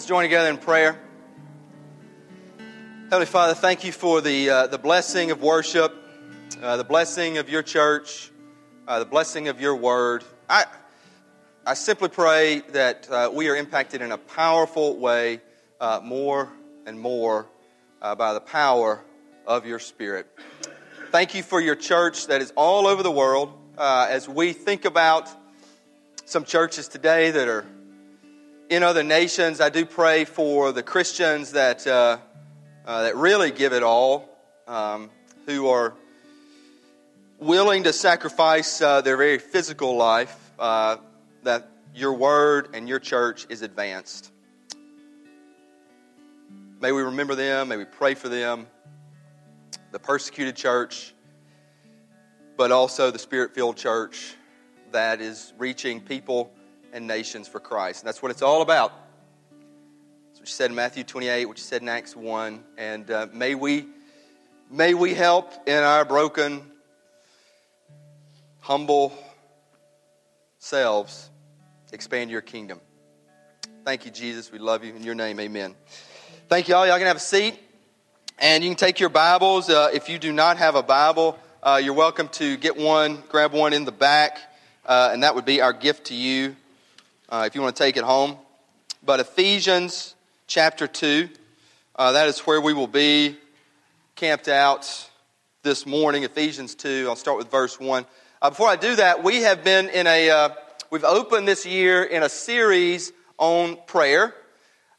Let's join together in prayer. Heavenly Father, thank you for the, uh, the blessing of worship, uh, the blessing of your church, uh, the blessing of your word. I, I simply pray that uh, we are impacted in a powerful way uh, more and more uh, by the power of your Spirit. Thank you for your church that is all over the world. as we think about some churches today that are in other nations, I do pray for the Christians that, uh, uh, that really give it all, um, who are willing to sacrifice uh, their very physical life, uh, that your word and your church is advanced. May we remember them, may we pray for them, the persecuted church, but also the spirit filled church that is reaching people and nations for Christ. And that's what it's all about. That's what you said in Matthew 28, what you said in Acts 1. And uh, may, we, may we help in our broken, humble selves expand your kingdom. Thank you, Jesus. We love you. In your name, amen. Thank you all. Y'all can have a seat. And you can take your Bibles. Uh, if you do not have a Bible, uh, you're welcome to get one, grab one in the back, uh, and that would be our gift to you uh, if you want to take it home. But Ephesians chapter 2, uh, that is where we will be camped out this morning. Ephesians 2, I'll start with verse 1. Uh, before I do that, we have been in a, uh, we've opened this year in a series on prayer.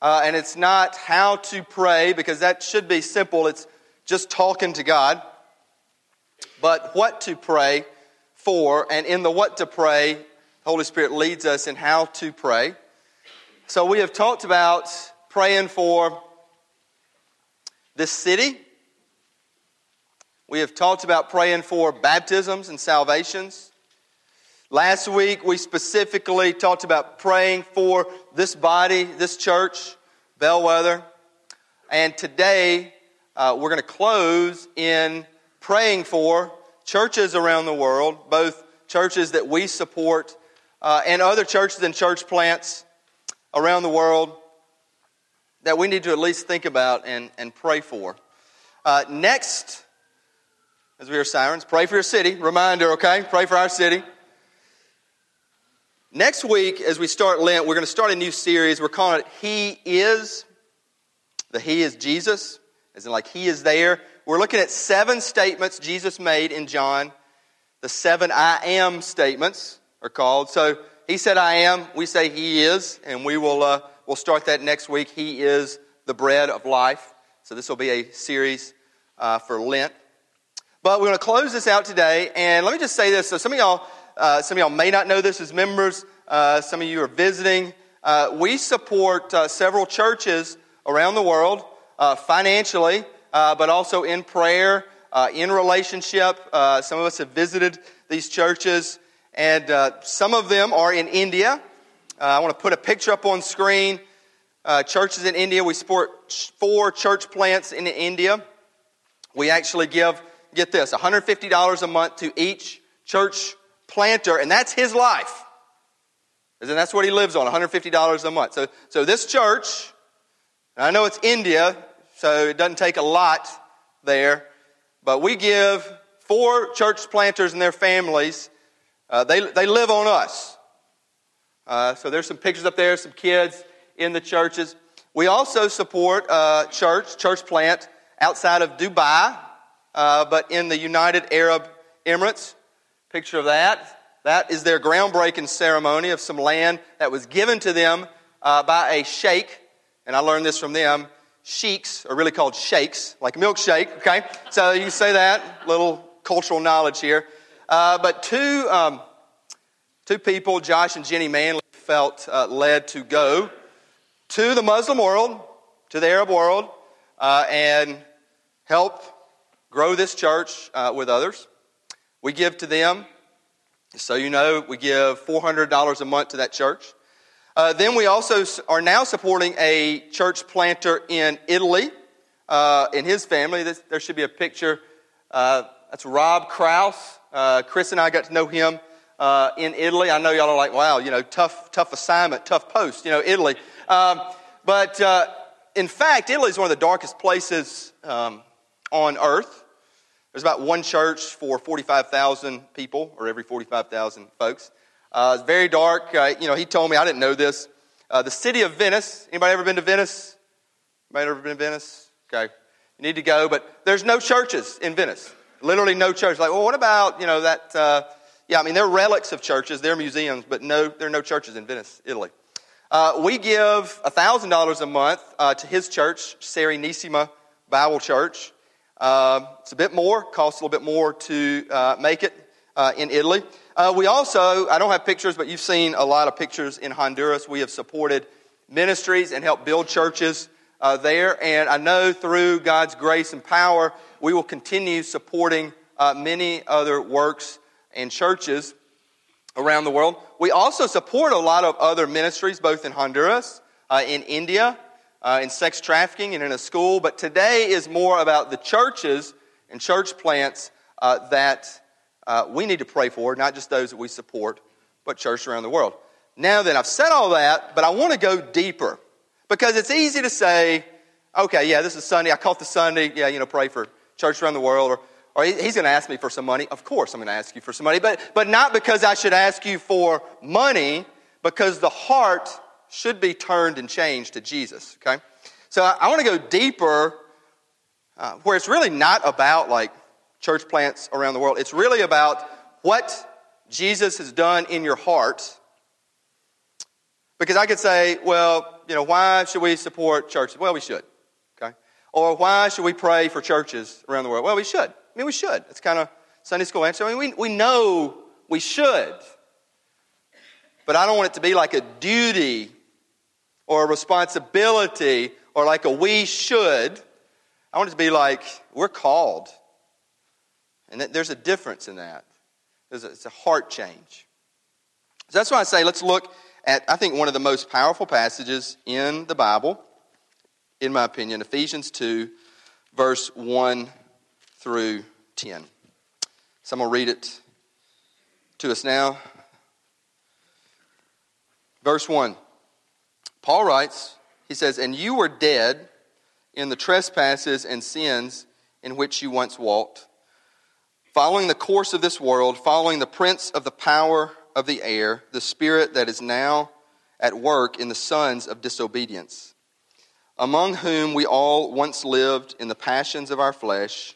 Uh, and it's not how to pray, because that should be simple. It's just talking to God. But what to pray for, and in the what to pray, Holy Spirit leads us in how to pray. So we have talked about praying for this city. We have talked about praying for baptisms and salvations. Last week, we specifically talked about praying for this body, this church, Bellwether. And today, uh, we're going to close in praying for churches around the world, both churches that we support uh, and other churches and church plants around the world that we need to at least think about and, and pray for. Uh, next, as we are sirens, pray for your city. Reminder, okay? Pray for our city. Next week, as we start Lent, we're going to start a new series. We're calling it He Is. The He is Jesus, as in like He is there. We're looking at seven statements Jesus made in John, the seven I am statements are called. So he said, I am. We say he is, and we will uh, we'll start that next week. He is the bread of life. So this will be a series uh, for Lent. But we're going to close this out today, and let me just say this. So some of y'all, uh, some of y'all may not know this as members. Uh, some of you are visiting. Uh, we support uh, several churches around the world financially, but also in prayer, in relationship. some of us have visited these churches. And uh, some of them are in India. Uh, I want to put a picture up on screen. Uh, churches in India, we support four church plants in India. We actually give, get this, $150 a month to each church planter, and that's his life. And that's what he lives on, $150 a month. So, so this church, I know it's India, so it doesn't take a lot there, but we give four church planters and their families uh, they, they live on us. Uh, so there's some pictures up there, some kids in the churches. We also support a uh, church, church plant outside of Dubai, uh, but in the United Arab Emirates. Picture of that. That is their groundbreaking ceremony of some land that was given to them uh, by a sheikh. And I learned this from them. Sheiks are really called shakes, like milkshake, okay? So you say that, little cultural knowledge here. Uh, but two, um, two people, Josh and Jenny Manley, felt uh, led to go to the Muslim world, to the Arab world, uh, and help grow this church uh, with others. We give to them. So you know, we give $400 a month to that church. Uh, then we also are now supporting a church planter in Italy, uh, in his family. This, there should be a picture. Uh, that's Rob Kraus. Chris and I got to know him uh, in Italy. I know y'all are like, wow, you know, tough, tough assignment, tough post, you know, Italy. Um, but uh, in fact, Italy is one of the darkest places um, on earth. There's about one church for 45,000 people, or every 45,000 folks. Uh, it's very dark. Uh, you know, he told me, I didn't know this. Uh, the city of Venice, anybody ever been to Venice? Anybody ever been to Venice? Okay. You need to go, but there's no churches in Venice. Literally no church. Like, well, what about, you know, that, uh, yeah, I mean, they're relics of churches, they're museums, but no, there are no churches in Venice, Italy. Uh, we give $1,000 a month uh, to his church, Serenissima Bible Church. Uh, it's a bit more, costs a little bit more to uh, make it uh, in Italy. Uh, we also, I don't have pictures, but you've seen a lot of pictures in Honduras. We have supported ministries and helped build churches there. And I know through God's grace and power, we will continue supporting many other works and churches around the world. We also support a lot of other ministries, both in Honduras, in India, uh, in sex trafficking and in a school, but today is more about the churches and church plants uh, that uh, we need to pray for, not just those that we support, but churches around the world. Now then, I've said all that, but I want to go deeper because it's easy to say, okay, yeah, this is Sunday. I caught the Sunday. Yeah, you know, pray for church around the world. Or, or he's going to ask me for some money. Of course, I'm going to ask you for some money, but, but not because I should ask you for money, because the heart should be turned and changed to Jesus, okay? So I, I want to go deeper uh, where it's really not about like church plants around the world. It's really about what Jesus has done in your heart. Because I could say, well, you know, why should we support churches? Well, we should, okay? Or why should we pray for churches around the world? Well, we should. I mean, we should. It's kind of Sunday school answer. I mean, we, we know we should. But I don't want it to be like a duty or a responsibility or like a we should. I want it to be like we're called. And there's a difference in that. A, it's a heart change. So that's why I say let's look at, I think, one of the most powerful passages in the Bible, in my opinion, Ephesians 2, verse 1 through 10. So I'm going to read it to us now. Verse 1. Paul writes, he says, And you were dead in the trespasses and sins in which you once walked, following the course of this world, following the prince of the power of the air, the spirit that is now at work in the sons of disobedience, among whom we all once lived in the passions of our flesh,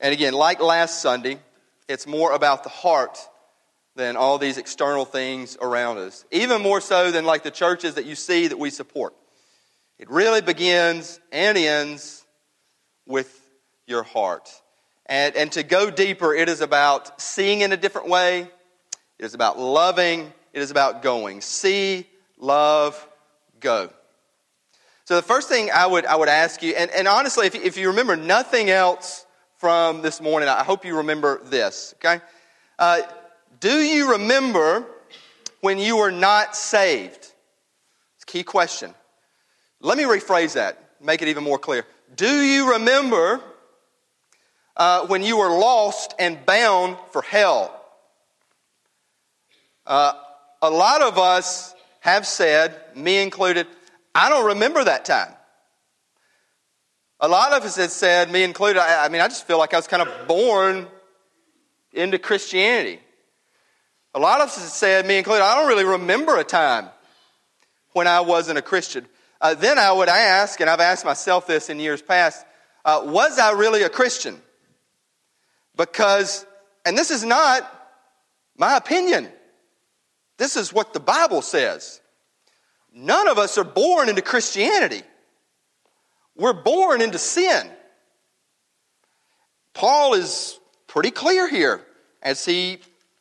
And again, like last Sunday, it's more about the heart than all these external things around us. Even more so than like the churches that you see that we support. It really begins and ends with your heart. And, and to go deeper, it is about seeing in a different way. It is about loving. It is about going. See, love, go. So the first thing I would, I would ask you, and, and honestly, if, if you remember nothing else from this morning, I hope you remember this, okay? Uh, do you remember when you were not saved? It's a key question. Let me rephrase that, make it even more clear. Do you remember uh, when you were lost and bound for hell? Uh, a lot of us have said, me included, I don't remember that time. A lot of us have said, me included, I, I mean, I just feel like I was kind of born into Christianity. A lot of us have said, me included, I don't really remember a time when I wasn't a Christian. uh, then I would ask, and I've asked myself this in years past, uh, was I really a Christian? Because, and this is not my opinion, this is what the Bible says. None of us are born into Christianity. We're born into sin. Paul is pretty clear here, as he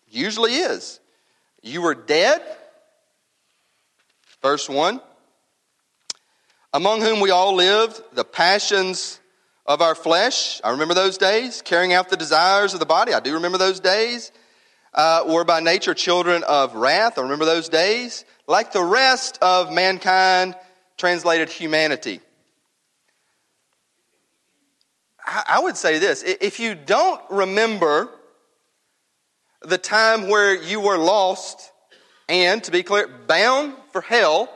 usually is. You were dead, verse 1, among whom we all lived, the passions of our flesh. I remember those days, carrying out the desires of the body. I do remember those days. Uh, were by nature children of wrath. I remember those days. Like the rest of mankind, translated humanity. I would say this if you don't remember the time where you were lost and, to be clear, bound for hell,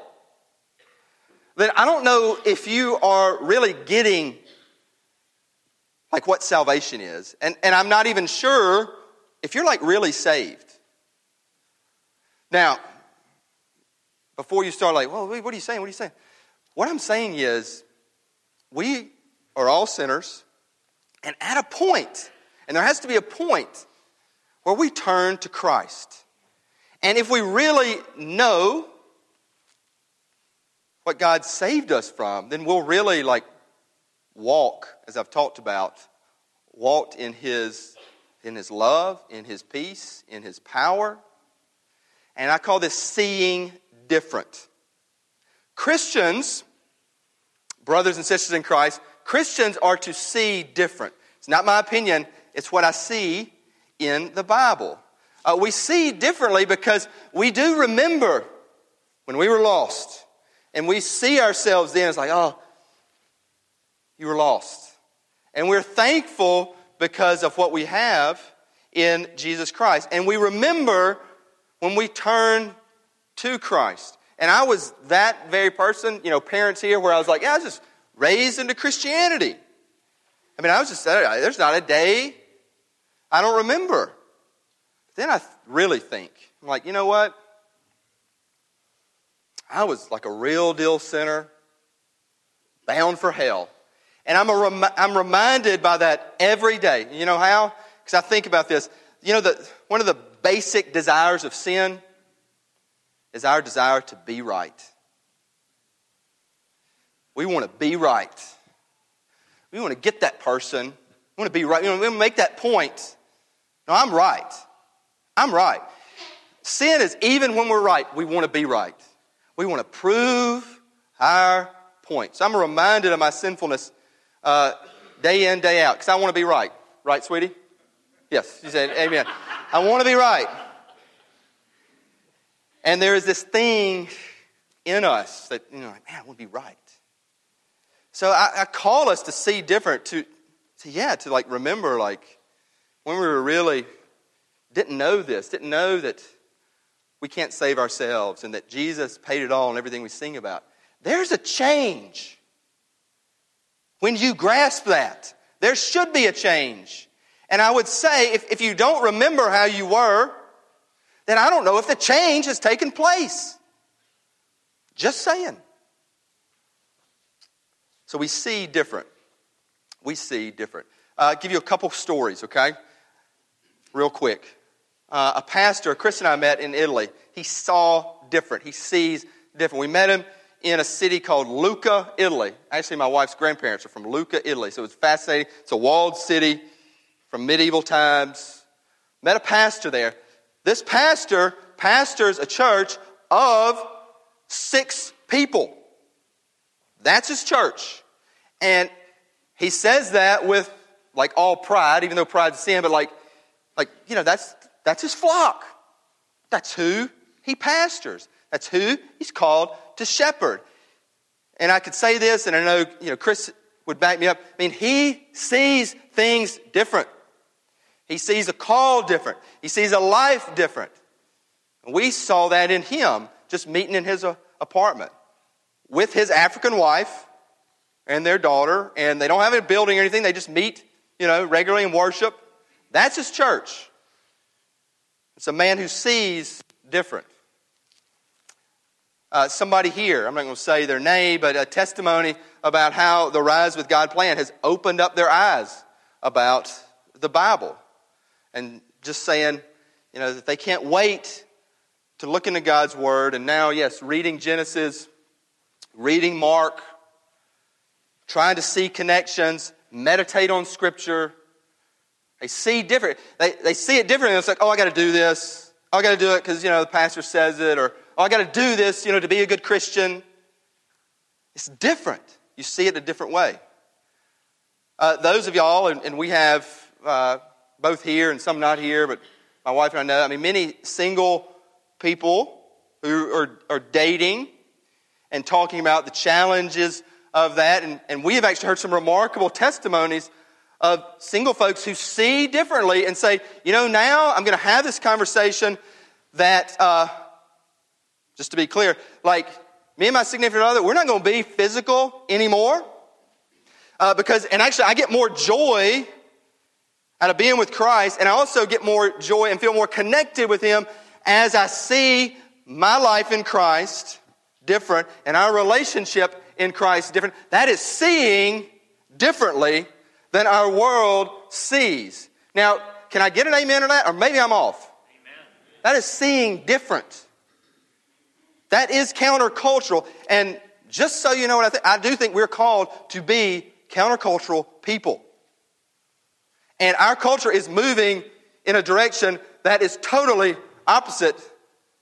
then I don't know if you are really getting like what salvation is. And, and I'm not even sure if you're like really saved. Now, before you start like, well, what are you saying? What are you saying? What I'm saying is, we are all sinners. And at a point, and there has to be a point where we turn to Christ. And if we really know what God saved us from, then we'll really like walk, as I've talked about, walked in His in His love, in His peace, in His power. And I call this seeing different. Christians, brothers and sisters in Christ, Christians are to see different. It's not my opinion, it's what I see in the Bible. Uh, we see differently because we do remember when we were lost. And we see ourselves then as like, oh, you were lost. And we're thankful because of what we have in Jesus Christ. And we remember when we turn to Christ. And I was that very person, you know, parents here, where I was like, yeah, I just raised into Christianity. I mean, I was just, there's not a day I don't remember. But Then I really think, I'm like, you know what? I was like a real deal sinner, bound for hell. And I'm, rem- I'm reminded by that every day. You know how? Because I think about this. You know, the, one of the basic desires of sin is our desire to be right. We want to be right. We want to get that person. We want to be right. We want to make that point. No, I'm right. I'm right. Sin is even when we're right, we want to be right. We want to prove our point. So I'm reminded of my sinfulness uh, day in, day out, because I want to be right. Right, sweetie? Yes, you said amen. I want to be right. And there is this thing in us that, you know, man, I want to be right. So I, I call us to see different, to, to, yeah, to like remember, like, when we were really didn't know this, didn't know that we can't save ourselves and that Jesus paid it all and everything we sing about. There's a change. When you grasp that, there should be a change. And I would say, if, if you don't remember how you were, then I don't know if the change has taken place. Just saying. So we see different. We see different. Uh, give you a couple stories, okay? Real quick uh, a pastor, a Christian I met in Italy. He saw different. He sees different. We met him in a city called Lucca, Italy. Actually, my wife's grandparents are from Lucca, Italy. So it was fascinating. It's a walled city from medieval times. Met a pastor there. This pastor pastors a church of six people. That's his church. And he says that with like all pride, even though pride's sin, but like, like, you know, that's that's his flock. That's who he pastors. That's who he's called to shepherd. And I could say this, and I know, you know Chris would back me up. I mean, he sees things different. He sees a call different. He sees a life different. We saw that in him just meeting in his uh, apartment with his African wife and their daughter, and they don't have a building or anything. They just meet, you know, regularly and worship. That's his church. It's a man who sees different. uh, somebody here, I'm not going to say their name, but a testimony about how the Rise with God plan has opened up their eyes about the Bible. And just saying, you know, that they can't wait to look into God's Word. And now, yes, reading Genesis, reading Mark, trying to see connections, meditate on Scripture. They see different. They, they see it differently. It's like, oh, I got to do this. Oh, I got to do it because, you know, the pastor says it. Or, oh, I got to do this, you know, to be a good Christian. It's different. You see it a different way. Uh, those of y'all, and, and we have uh, both here and some not here, but my wife and I know, I mean, many single people who are, are dating and talking about the challenges of that. And, and we have actually heard some remarkable testimonies of single folks who see differently and say, you know, now I'm going to have this conversation that, uh, just to be clear, like me and my significant other, we're not going to be physical anymore. Uh, because, and actually, I get more joy out of being with Christ, and I also get more joy and feel more connected with Him as I see my life in Christ different and our relationship in Christ different. That is seeing differently than our world sees. Now, can I get an amen on that? Or maybe I'm off. Amen. That is seeing different. That is countercultural. And just so you know what I think, I do think we're called to be countercultural people. And our culture is moving in a direction that is totally opposite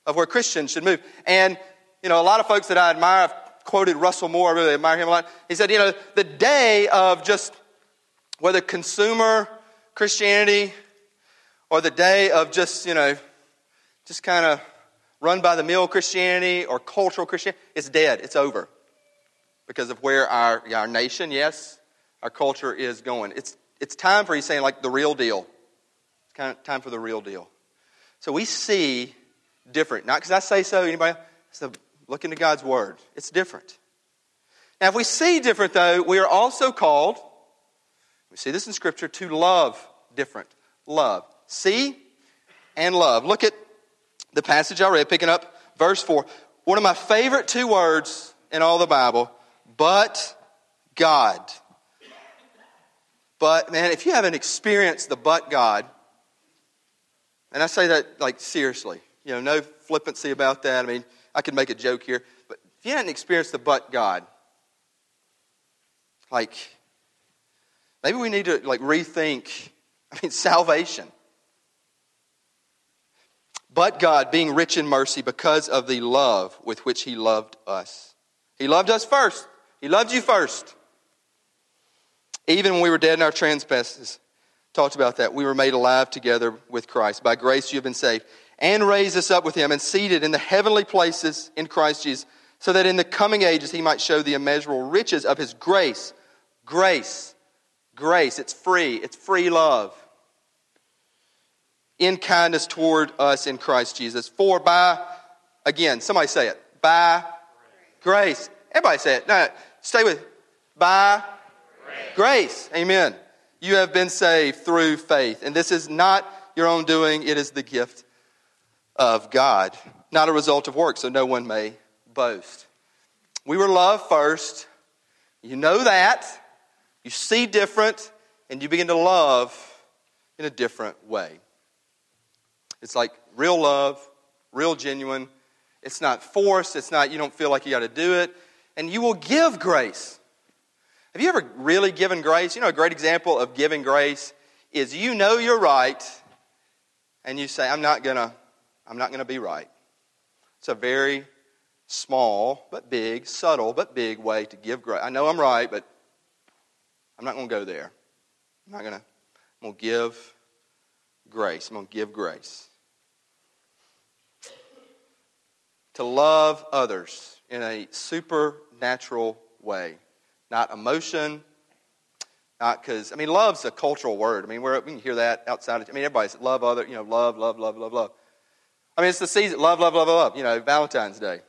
of where Christians should move. And, you know, a lot of folks that I admire, I've quoted Russell Moore, I really admire him a lot. He said, you know, the day of just whether consumer Christianity or the day of just, you know, just kind of run by the mill Christianity or cultural Christianity, it's dead. It's over. Because of where our, our nation, yes, our culture is going. It's, it's time for, he's saying, like the real deal. It's kind of time for the real deal. So we see different. Not because I say so, anybody? So look into God's Word. It's different. Now, if we see different, though, we are also called, we see this in Scripture, to love different. Love. See and love. Look at the passage I read, picking up verse 4. One of my favorite two words in all the Bible, but God. But, man, if you haven't experienced the but God, and I say that like seriously, you know, no flippancy about that. I mean, I could make a joke here, but if you hadn't experienced the but God, like, maybe we need to like rethink, I mean, salvation. But God, being rich in mercy because of the love with which He loved us. He loved us first. He loved you first. Even when we were dead in our trespasses, talked about that. We were made alive together with Christ. By grace you have been saved. And raised us up with Him and seated in the heavenly places in Christ Jesus, so that in the coming ages He might show the immeasurable riches of His grace. Grace. Grace. It's free. It's free love in kindness toward us in Christ Jesus. For by, again, somebody say it, by grace. Everybody say it. No, stay with. By grace. grace. Amen. You have been saved through faith. And this is not your own doing, it is the gift of God, not a result of work, so no one may boast. We were loved first. You know that. You see different, and you begin to love in a different way. It's like real love, real genuine. It's not forced. It's not, you don't feel like you got to do it. And you will give grace. Have you ever really given grace? You know, a great example of giving grace is you know you're right, and you say, I'm not gonna, I'm not gonna be right. It's a very small but big, subtle but big way to give grace. I know I'm right, but I'm not gonna go there. I'm not gonna, I'm gonna give grace. I'm gonna give grace. to love others in a supernatural way, not emotion, not because I mean, love's a cultural word. I mean, we can hear that outside. Of, I mean, everybody's love other, you know, love, love, love, love, love. I mean, it's the season, love, love, love, love. You know, Valentine's Day.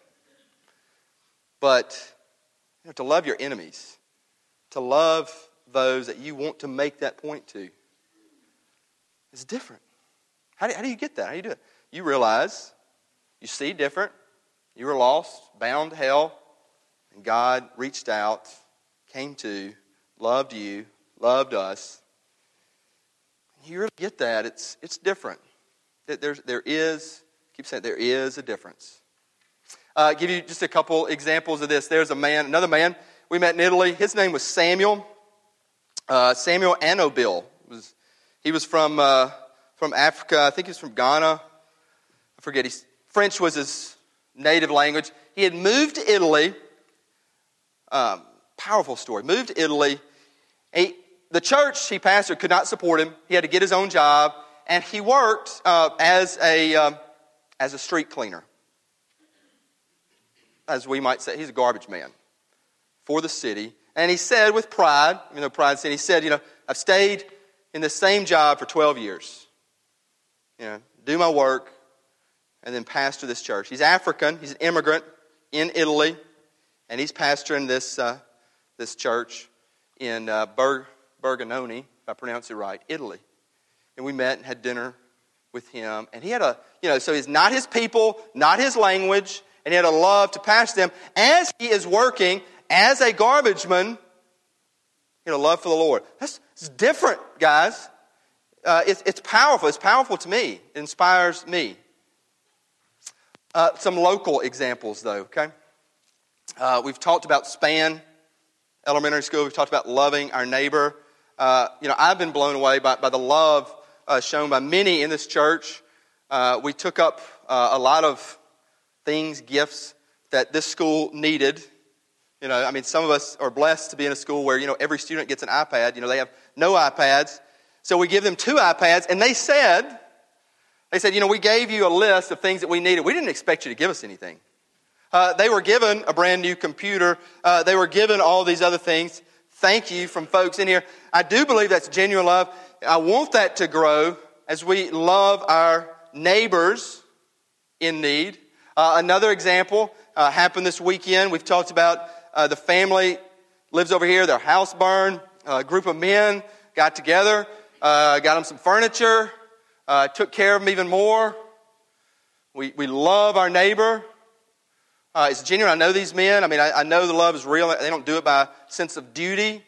But you know, to love your enemies, to love those that you want to make that point to, is different. How do, how do you get that? How do you do it? You realize you see different, You were lost, bound to hell, and God reached out, came to, loved you, loved us. You really get that. It's, it's different. There's, there is, keep saying, there is a difference. Uh, give you just a couple examples of this. There's a man, another man we met in Italy. His name was Samuel. Uh, Samuel Anobil. Was, he was from, uh, from Africa. I think he was from Ghana. I forget. He's, French was his native language. He had moved to Italy. Um, powerful story. Moved to Italy. He, the church he pastored could not support him. He had to get his own job. And he worked uh, as, a, um, as a street cleaner. As we might say, he's a garbage man for the city. And he said with pride, you know, pride sin, he said, you know, I've stayed in the same job for 12 years. You know, do my work and then pastor this church. He's African, he's an immigrant in Italy, and he's pastoring this, uh, this church in uh, Ber- if I pronounce it right, Italy. And we met and had dinner with him. And he had a, you know, so he's not his people, not his language, and he had a love to pass them as he is working as a garbage man, you know, love for the Lord. That's different, guys. Uh, it's, it's powerful. It's powerful to me. It inspires me. Uh, some local examples, though, okay? Uh, we've talked about SPAN, elementary school. We've talked about loving our neighbor. Uh, you know, I've been blown away by, by the love uh, shown by many in this church. Uh, we took up a lot of things, gifts that this school needed you know, I mean, some of us are blessed to be in a school where, you know, every student gets an iPad. You know, they have no iPads. So we give them two iPads, and they said, they said, you know, we gave you a list of things that we needed. We didn't expect you to give us anything. Uh, they were given a brand new computer. Uh, they were given all these other things. Thank you from folks in here. I do believe that's genuine love. I want that to grow as we love our neighbors in need. Uh, another example uh, happened this weekend. We've talked about uh, the family lives over here. Their house burned. A group of men got together, uh, got them some furniture, uh, took care of them even more. We, we love our neighbor. Uh, it's genuine. I know these men. I mean, I, I know the love is real. They don't do it by sense of duty.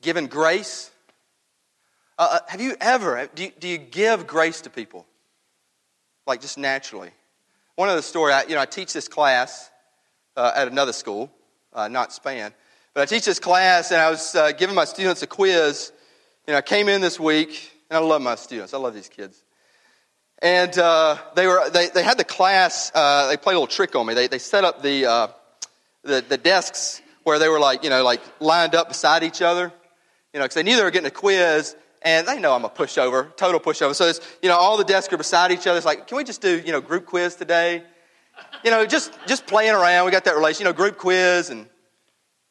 Given grace. Uh, uh, have you ever, do you, do you give grace to people? Like just naturally? One of the story, I, you know, I teach this class, uh, at another school, uh, not Span. But I teach this class, and I was uh, giving my students a quiz. You know, I came in this week, and I love my students. I love these kids. And uh, they, were, they, they had the class, uh, they played a little trick on me. They, they set up the, uh, the, the desks where they were like, you know, like lined up beside each other. You know, because they knew they were getting a quiz, and they know I'm a pushover, total pushover. So it's, you know, all the desks are beside each other. It's like, can we just do, you know, group quiz today? you know, just, just playing around. We got that relation, you know, group quiz. And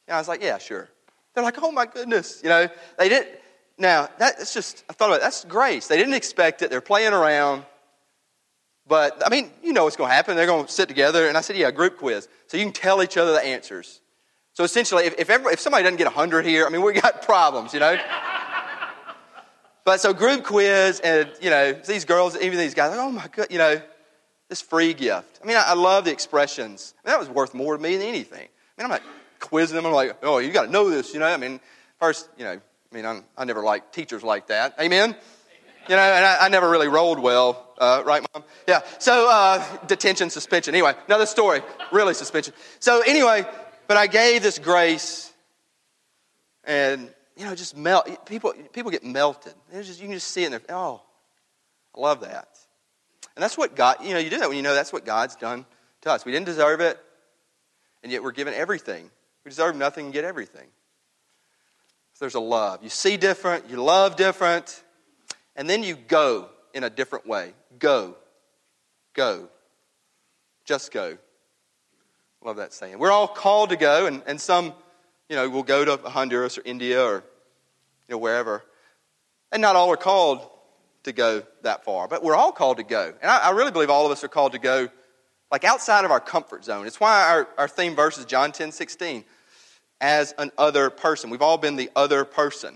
I was like, yeah, sure. They're like, oh my goodness. You know, they didn't. Now, that's just, I thought about it. That's grace. They didn't expect it. They're playing around. But, I mean, you know what's going to happen. They're going to sit together. And I said, yeah, group quiz. So you can tell each other the answers. So essentially, if, if, if somebody doesn't get 100 here, I mean, we got problems, you know? But so group quiz, and, you know, these girls, even these guys, like, oh my God, you know, this free gift. I mean, I, I love the expressions. I mean, that was worth more to me than anything. I mean, I'm not quizzing them. I'm like, oh, you got to know this, you know? I mean, first, you know, I mean, I'm, i never liked teachers like that. Amen? Amen. You know, and I, I, never really rolled well, uh, right, Mom? Yeah. So, uh, detention, suspension. Anyway, another story. Really suspension. So, anyway, but I gave this grace, and, you know, just melt. People, people get melted. Just, you can just see it in their, oh, I love that. And that's what God, you know, you do that when you know that's what God's done to us. We didn't deserve it, and yet we're given everything. We deserve nothing and get everything. So there's a love. You see different, you love different, and then you go in a different way. Go. Go. Just go. Love that saying. We're all called to go, and, and some, you know, we'll go to Honduras or India or, you know, wherever. And not all are called to go that far, but we're all called to go. And I, I, really believe all of us are called to go like outside of our comfort zone. It's why our, our theme verse is John 10 16. As an other person. We've all been the other person.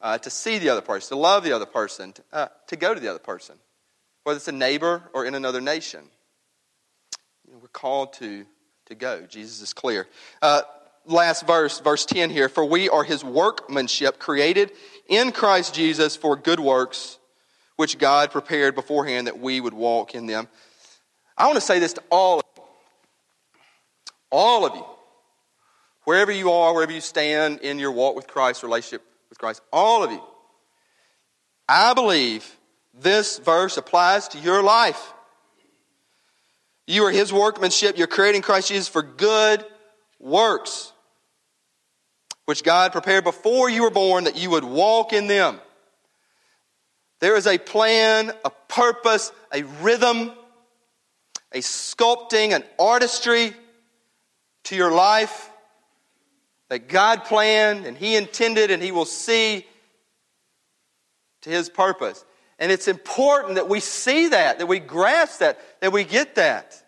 Uh, to see the other person, to love the other person, to, uh, to go to the other person. whether it's a neighbor or in another nation. You know, we're called to, to go. Jesus is clear. Uh, last verse, verse 10 here. For we are his workmanship, created in Christ Jesus for good works, which God prepared beforehand that we would walk in them. I want to say this to all of you. All of you. Wherever you are, wherever you stand in your walk with Christ, relationship with Christ, all of you. I believe this verse applies to your life. You are his workmanship. You're creating Christ Jesus for good works, which God prepared before you were born that you would walk in them. There is a plan, a purpose, a rhythm, a sculpting, an artistry to your life that God planned and He intended and He will see to His purpose. And it's important that we see that, that we grasp that, that we get that.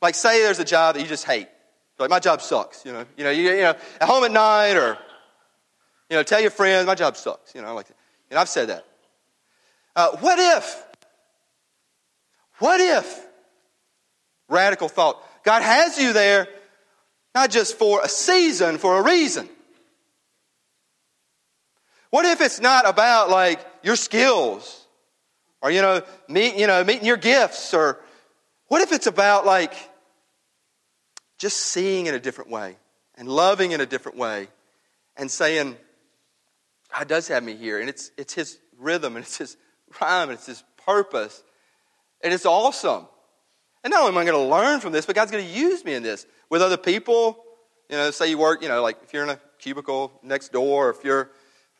Like, say there's a job that you just hate. Like, my job sucks. You know, you know, you, you know, at home at night, or you know, tell your friends my job sucks. You know, like, and I've said that. Uh, what if? What if? Radical thought. God has you there not just for a season, for a reason. What if it's not about like your skills or you know, meet, you know, meeting your gifts or what if it's about like just seeing in a different way and loving in a different way and saying, God does have me here and it's, it's His rhythm and it's His rhyme and it's His purpose and it's awesome. And not only am I going to learn from this, but God's going to use me in this with other people. You know, say you work, you know, like if you're in a cubicle next door, or if you're,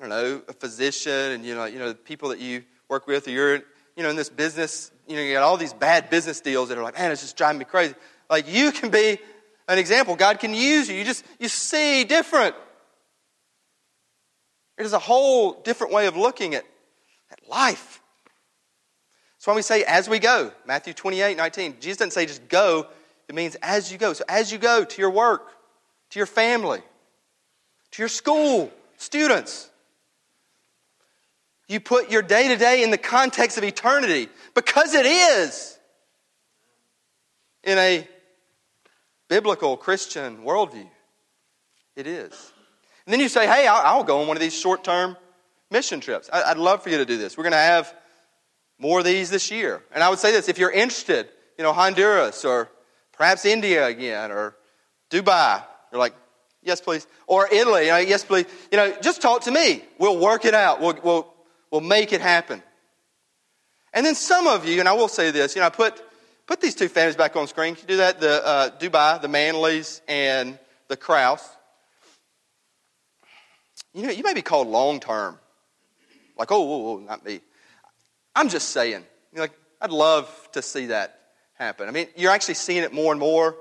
I don't know, a physician, and you know, you know, the people that you work with, or you're, you know, in this business, you know, you got all these bad business deals that are like, man, it's just driving me crazy. Like you can be an example. God can use you. You just you see different. It is a whole different way of looking at, at life. That's why we say as we go. Matthew 28, 19. Jesus doesn't say just go. It means as you go. So as you go to your work, to your family, to your school, students, you put your day to day in the context of eternity because it is in a biblical Christian worldview. It is. And then you say, hey, I'll, go on one of these short term mission trips. I, would love for you to do this. We're going to have more of these this year. And I would say this if you're interested, you know, Honduras or Perhaps India again or Dubai. You're like, yes, please. Or Italy. You know, yes, please. You know, just talk to me. We'll work it out. We'll, we'll, we'll make it happen. And then some of you, and I will say this, you know, I put, put these two families back on screen. Can you do that? The uh, Dubai, the Manleys, and the Kraus. You know, you may be called long term. Like, oh, whoa, whoa, not me. I'm just saying. You're like, I'd love to see that happen. I mean, you're actually seeing it more and more.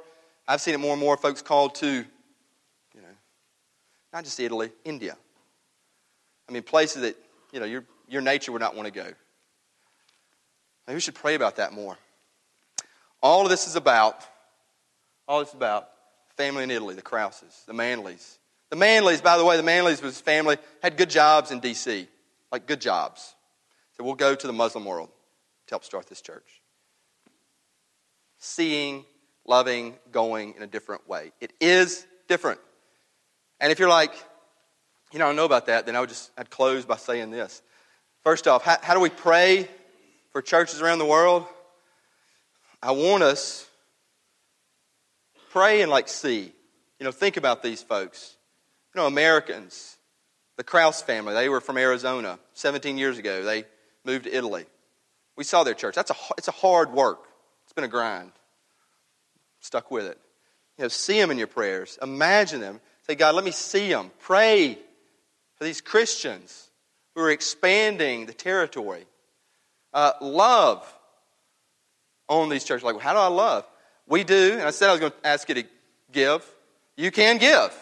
I've seen it more and more. Folks called to, you know, not just Italy, India. I mean, places that, you know, your, your nature would not want to go. Maybe we should pray about that more. All of this is about, all this is about family in Italy, the Krauses, the Manleys. The Manleys, by the way, the Manleys was family, had good jobs in D.C., like good jobs. So we'll go to the Muslim world to help start this church seeing, loving, going in a different way. It is different. And if you're like, you know, I don't know about that, then I would just, I'd close by saying this. First off, how, how do we pray for churches around the world? I want us pray and like see. You know, think about these folks. You know, Americans, the Kraus family, they were from Arizona 17 years ago. They moved to Italy. We saw their church. That's a, it's a hard work. It's been a grind. Stuck with it. You know, see them in your prayers. Imagine them. Say, God, let me see them. Pray for these Christians who are expanding the territory. Uh, love on these churches. Like, well, how do I love? We do, and I said I was going to ask you to give. You can give.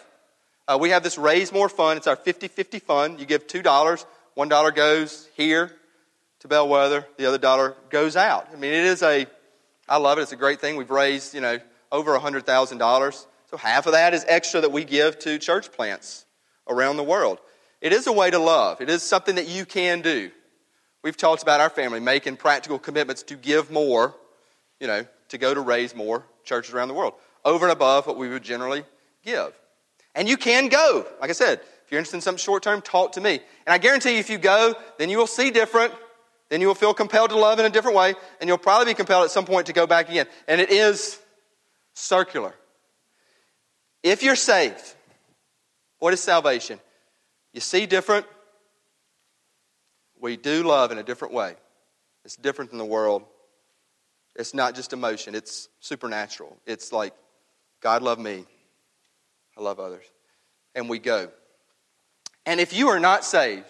Uh, we have this Raise More Fund. It's our 50 50 fund. You give $2. $1 goes here to Bellwether, the other dollar goes out. I mean, it is a I love it. It's a great thing. We've raised, you know, over $100,000. So half of that is extra that we give to church plants around the world. It is a way to love. It is something that you can do. We've talked about our family making practical commitments to give more, you know, to go to raise more churches around the world, over and above what we would generally give. And you can go. Like I said, if you're interested in something short term, talk to me. And I guarantee you, if you go, then you will see different. Then you will feel compelled to love in a different way, and you'll probably be compelled at some point to go back again. And it is circular. If you're saved, what is salvation? You see different. We do love in a different way. It's different than the world. It's not just emotion, it's supernatural. It's like, God loved me, I love others. And we go. And if you are not saved,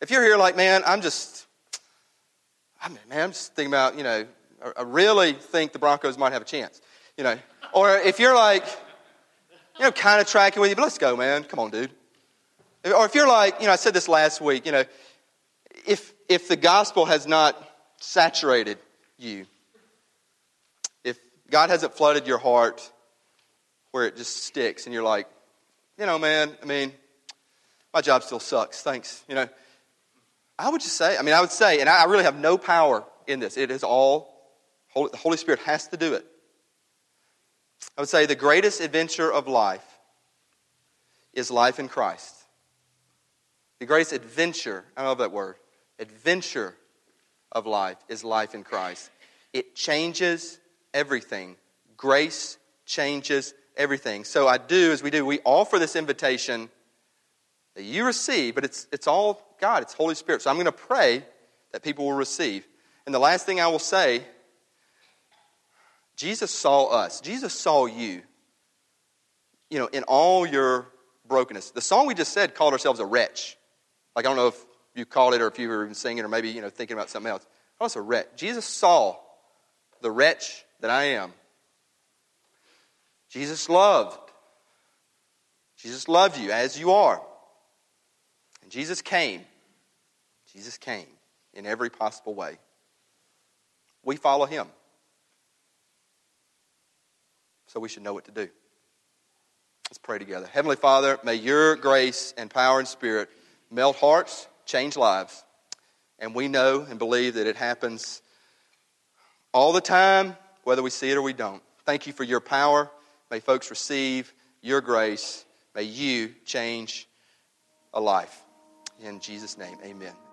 if you're here like, man, I'm just, I mean, man, I'm just thinking about, you know, I really think the Broncos might have a chance, you know. Or if you're like, you know, kind of tracking with you, but let's go, man. Come on, dude. Or if you're like, you know, I said this last week, you know, if, if the gospel has not saturated you, God hasn't flooded your heart where it just sticks and you're like, you know, man, I mean, my job still sucks. Thanks. You know, I would just say, I mean, I would say, and I really have no power in this. It is all, the Holy Spirit has to do it. I would say the greatest adventure of life is life in Christ. The greatest adventure, I love that word, adventure of life is life in Christ. It changes everything. Grace changes everything. So I do, as we do, we offer this invitation that you receive, but it's, it's all God, it's Holy Spirit. So I'm going to pray that people will receive. And the last thing I will say Jesus saw us, Jesus saw you, you know, in all your brokenness. The song we just said called ourselves a wretch. Like, I don't know if you called it or if you were even singing or maybe, you know, thinking about something else. I was a wretch. Jesus saw the wretch that I am. Jesus loved. Jesus loved you as you are. And Jesus came. Jesus came in every possible way. We follow him. So we should know what to do. Let's pray together. Heavenly Father, may your grace and power and spirit melt hearts, change lives. And we know and believe that it happens all the time, whether we see it or we don't. Thank you for your power. May folks receive your grace. May you change a life. In Jesus' name, amen.